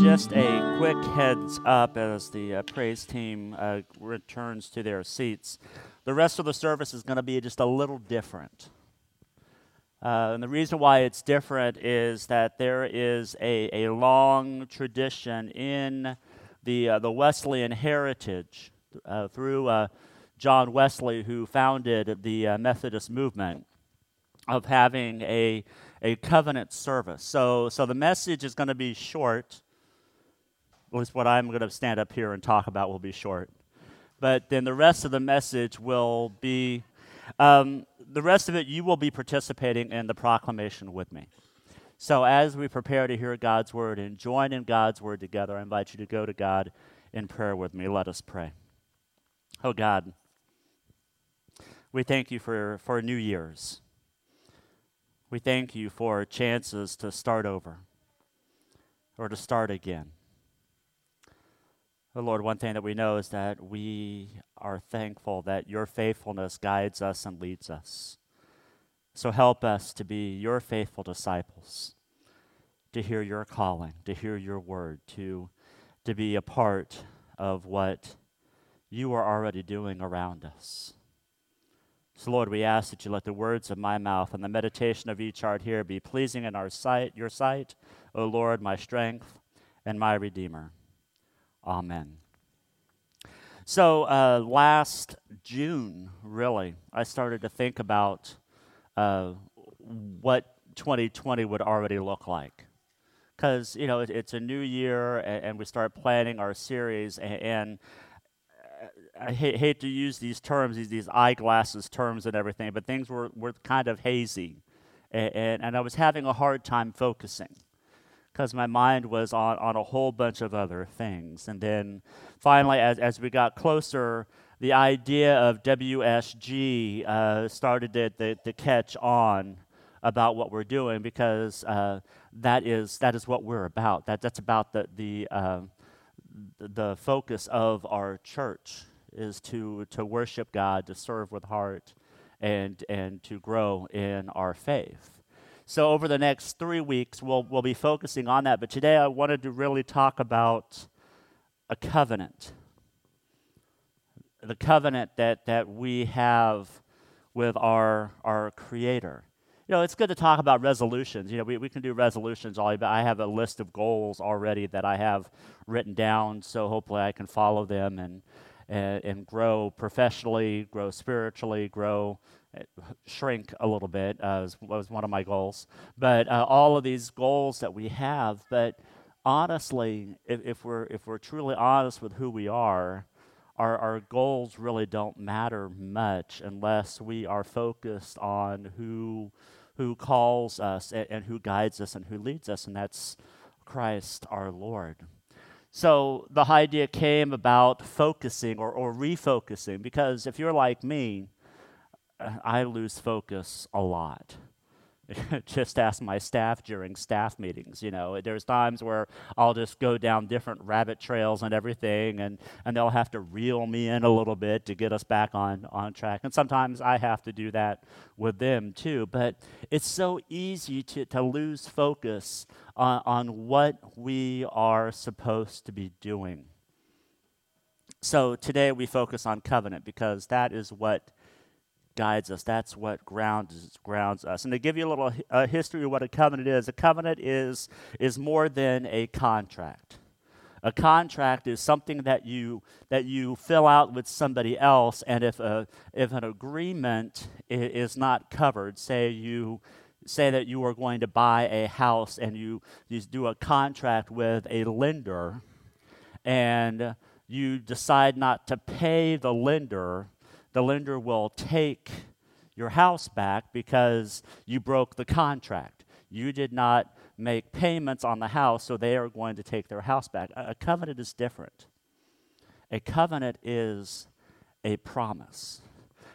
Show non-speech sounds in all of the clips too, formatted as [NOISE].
just a quick heads up as the uh, praise team uh, returns to their seats. The rest of the service is going to be just a little different. Uh, and the reason why it's different is that there is a, a long tradition in the, uh, the Wesleyan heritage uh, through uh, John Wesley, who founded the Methodist movement, of having a, a covenant service. So, so the message is going to be short least what I'm going to stand up here and talk about will be short. But then the rest of the message will be um, the rest of it, you will be participating in the proclamation with me. So as we prepare to hear God's word and join in God's word together, I invite you to go to God in prayer with me. Let us pray. Oh God, we thank you for, for New Year's. We thank you for chances to start over or to start again. Oh Lord, one thing that we know is that we are thankful that your faithfulness guides us and leads us. So help us to be your faithful disciples, to hear your calling, to hear your word, to, to be a part of what you are already doing around us. So, Lord, we ask that you let the words of my mouth and the meditation of each heart here be pleasing in our sight, your sight, O Lord, my strength and my Redeemer. Amen. So uh, last June, really, I started to think about uh, what 2020 would already look like. Because, you know, it, it's a new year and, and, we start planning our series, and, and I hate, hate, to use these terms, these, these eyeglasses terms and everything, but things were, were kind of hazy. And, and I was having a hard time focusing because my mind was on, on a whole bunch of other things. And then finally, as, as we got closer, the idea of WSG uh, started to, to, to, catch on about what we're doing because uh, that, is, that is what we're about. That, that's about the, the, uh, the focus of our church is to, to worship God, to serve with heart, and, and to grow in our faith. So, over the next three weeks, we'll, we'll be focusing on that. But today, I wanted to really talk about a covenant. The covenant that, that we have with our, our Creator. You know, it's good to talk about resolutions. You know, we, we can do resolutions all but I have a list of goals already that I have written down, so hopefully I can follow them and, and, and grow professionally, grow spiritually, grow shrink a little bit uh, was, was one of my goals. But uh, all of these goals that we have, but honestly, if, if, we're if we're truly honest with who we are, our, our goals really don't matter much unless we are focused on who who calls us and, and who guides us and who leads us, and that's Christ our Lord. So the idea came about focusing or, or refocusing because if you're like me, I lose focus a lot. [LAUGHS] just ask my staff during staff meetings. You know, there's times where I'll just go down different rabbit trails and everything, and, and they'll have to reel me in a little bit to get us back on, on track. And sometimes I have to do that with them too. But it's so easy to, to lose focus on, on what we are supposed to be doing. So today we focus on covenant because that is what guides us. That's what grounds grounds us. And to give you a little uh, history of what a covenant is, a covenant is is more than a contract. A contract is something that you that you fill out with somebody else, and if a if an agreement is not covered, say you say that you are going to buy a house and you, you do a contract with a lender, and you decide not to pay the lender the lender will take your house back because you broke the contract. You did not make payments on the house, so they are going to take their house back. A, covenant is different. A covenant is a promise.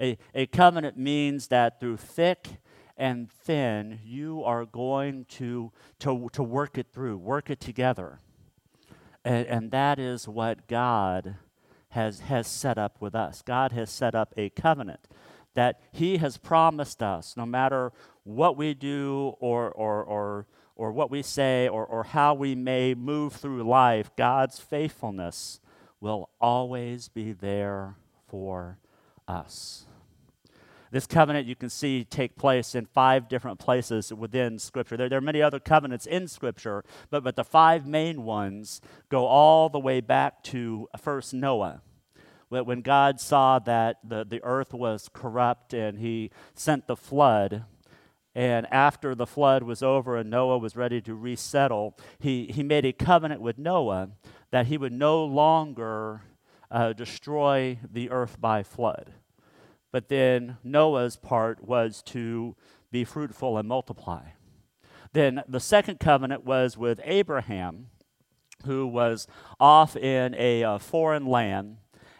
A, a covenant means that through thick and thin, you are going to, to, to work it through, work it together. And, and that is what God has, has set up with us. God has set up a covenant that He has promised us, no matter what we do or, or, or, or what we say or, or how we may move through life, God's faithfulness will always be there for us. This covenant you can see take place in five different places within Scripture. There, there, are many other covenants in Scripture, but, but the five main ones go all the way back to first Noah. When God saw that the, the earth was corrupt and he sent the flood, and after the flood was over and Noah was ready to resettle, he, he made a covenant with Noah that he would no longer uh, destroy the earth by flood. But then Noah's part was to be fruitful and multiply. Then the second covenant was with Abraham, who was off in a uh, foreign land.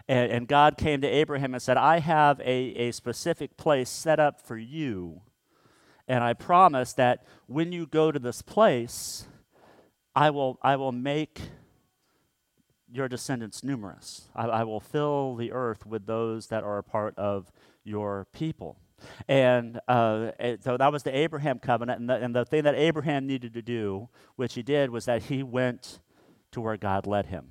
And, and, God came to Abraham and said, I have a, a specific place set up for you. And I promise that when you go to this place, I will, I will make your descendants numerous. I, I, will fill the earth with those that are a part of your people. And uh, so that was the Abraham covenant. And the, and the thing that Abraham needed to do, which he did, was that he went to where God led him.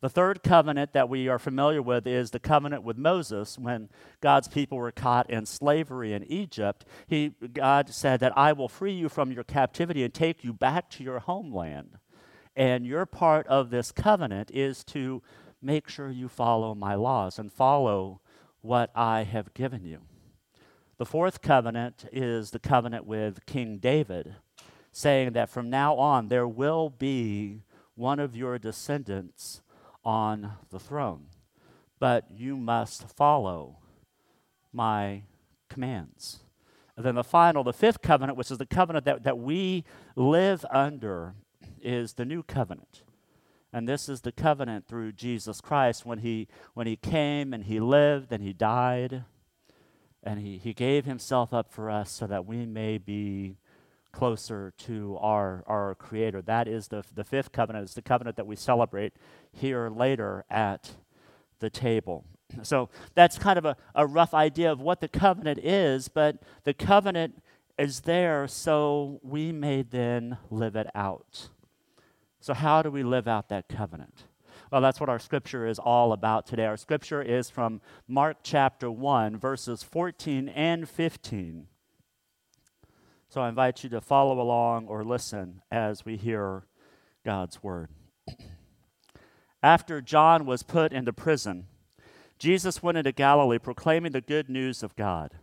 The third covenant that we are familiar with is the covenant with Moses when God's people were caught in slavery in Egypt. He, God said that I will free you from your captivity and take you back to your homeland. And your part of this covenant is to make sure you follow my laws and follow what I have given you. The fourth covenant is the covenant with King David, saying that from now on there will be one of your descendants on the throne, but you must follow my commands. And then the final, the fifth covenant, which is the covenant that, that we live under, is the new covenant. And this is the covenant through Jesus Christ when he, when he came and he lived and he died and he, he gave himself up for us so that we may be closer to our, our Creator. That is the, the fifth covenant. It's the covenant that we celebrate here later at the table. So that's kind of a, a rough idea of what the covenant is, but the covenant is there so we may then live it out. So, how do we live out that covenant? Well, that's what our scripture is all about today. Our scripture is from Mark chapter 1, verses 14 and 15. So, I invite you to follow along or listen as we hear God's word. [CLEARS THROAT] After John was put into prison, Jesus went into Galilee proclaiming the good news of God.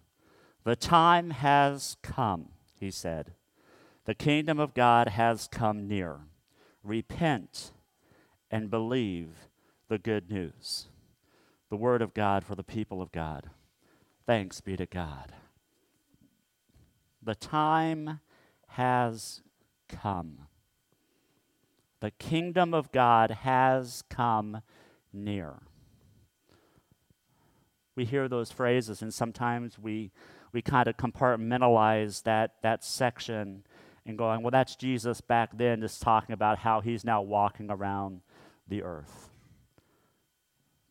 The time has come, he said. The kingdom of God has come near repent and believe the good news. The word of God for the people of God. Thanks be to God. The time has come. The kingdom of God has come near. We hear those phrases, and sometimes we, we kind of compartmentalize that, that section and going, well, that's Jesus back then, just talking about how he's now walking around the earth.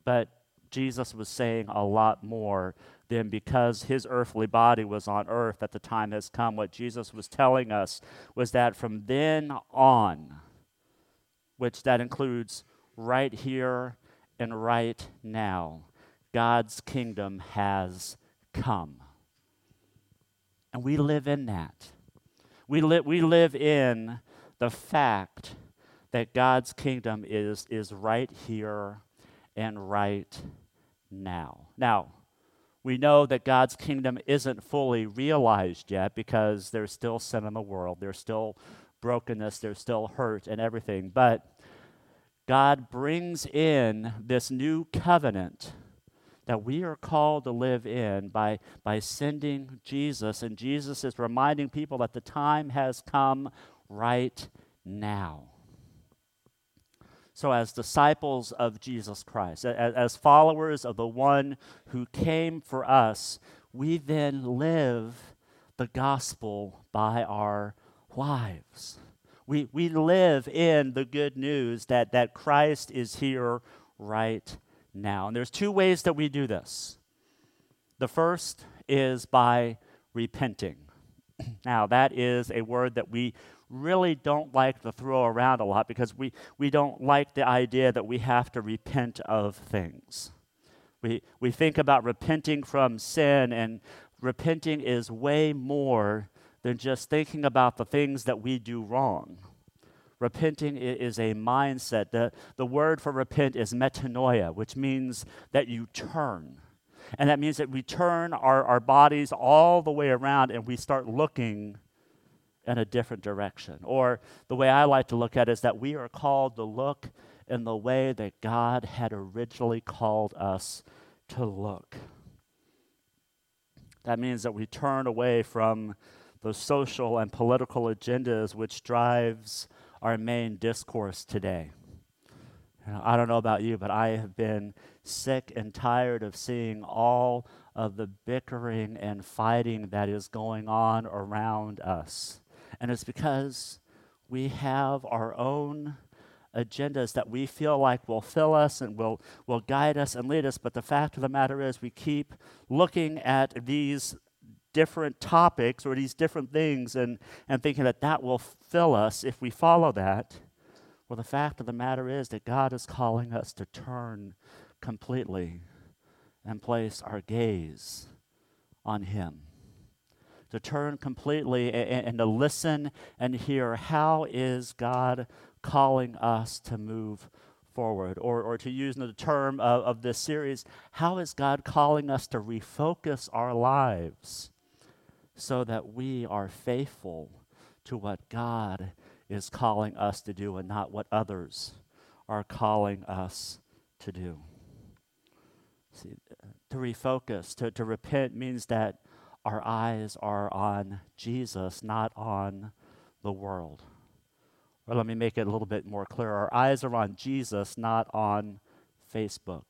But Jesus was saying a lot more than because his earthly body was on earth at the time has come. What Jesus was telling us was that from then on, which that includes right here and right now, God's kingdom has come. And we live in that. We, li- we live in the fact that God's kingdom is, is right here and right now. Now, we know that God's kingdom isn't fully realized yet because there's still sin in the world, there's still brokenness, there's still hurt and everything. But God brings in this new covenant that we are called to live in by, by sending Jesus. And Jesus is reminding people that the time has come right now. So, as disciples of Jesus Christ, as, as, followers of the one who came for us, we then live the gospel by our lives. We, we live in the good news that, that Christ is here right now. And there's two ways that we do this. The first is by repenting. [CLEARS THROAT] Now, that is a word that we really don't like to throw around a lot because we, we don't like the idea that we have to repent of things. We, we think about repenting from sin, and repenting is way more than just thinking about the things that we do wrong. Repenting is a mindset. The, the word for repent is metanoia, which means that you turn. And that means that we turn our, our bodies all the way around and we start looking in a different direction. Or the way I like to look at it is that we are called to look in the way that God had originally called us to look. That means that we turn away from the social and political agendas which drives our main discourse today. I don't know about you, but I have been sick and tired of seeing all of the bickering and fighting that is going on around us. And it's because we have our own agendas that we feel like will fill us and will, will guide us and lead us. But the fact of the matter is, we keep looking at these different topics or these different things and, and thinking that that will fill us if we follow that. Well, the fact of the matter is that God is calling us to turn completely and place our gaze on Him to turn completely and, and, to listen and hear how is God calling us to move forward? Or, or to use the term of, of this series, how is God calling us to refocus our lives so that we are faithful to what God is calling us to do and not what others are calling us to do? See, to refocus, to, to repent means that our eyes are on Jesus, not on the world. Or let me make it a little bit more clear. Our eyes are on Jesus, not on Facebook.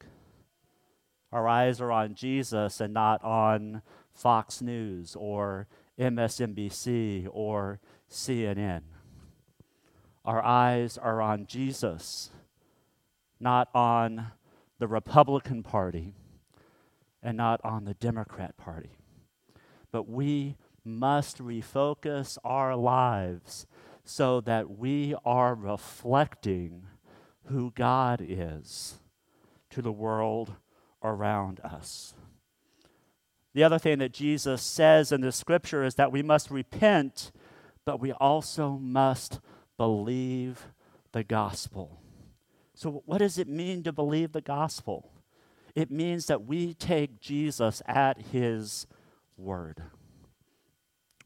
Our eyes are on Jesus and not on Fox News or MSNBC or CNN. Our eyes are on Jesus, not on the Republican Party and not on the Democrat Party but we must refocus our lives so that we are reflecting who God is to the world around us. The other thing that Jesus says in the scripture is that we must repent, but we also must believe the gospel. So, what does it mean to believe the gospel? It means that we take Jesus at his word.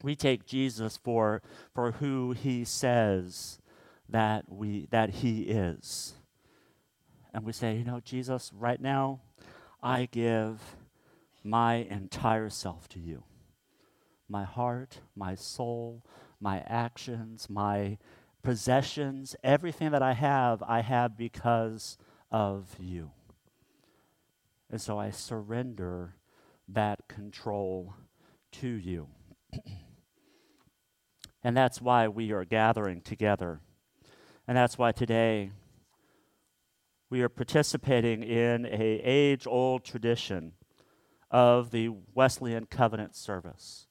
We take Jesus for, for who he says that, we, that he is. And we say, you know, Jesus, right now, I give my entire self to you my heart, my soul, my actions, my possessions, everything that I have, I have because of you. And so I surrender that control to you. [CLEARS THROAT] and that's why we are gathering together. And that's why today we are participating in a age-old tradition of the Wesleyan Covenant service.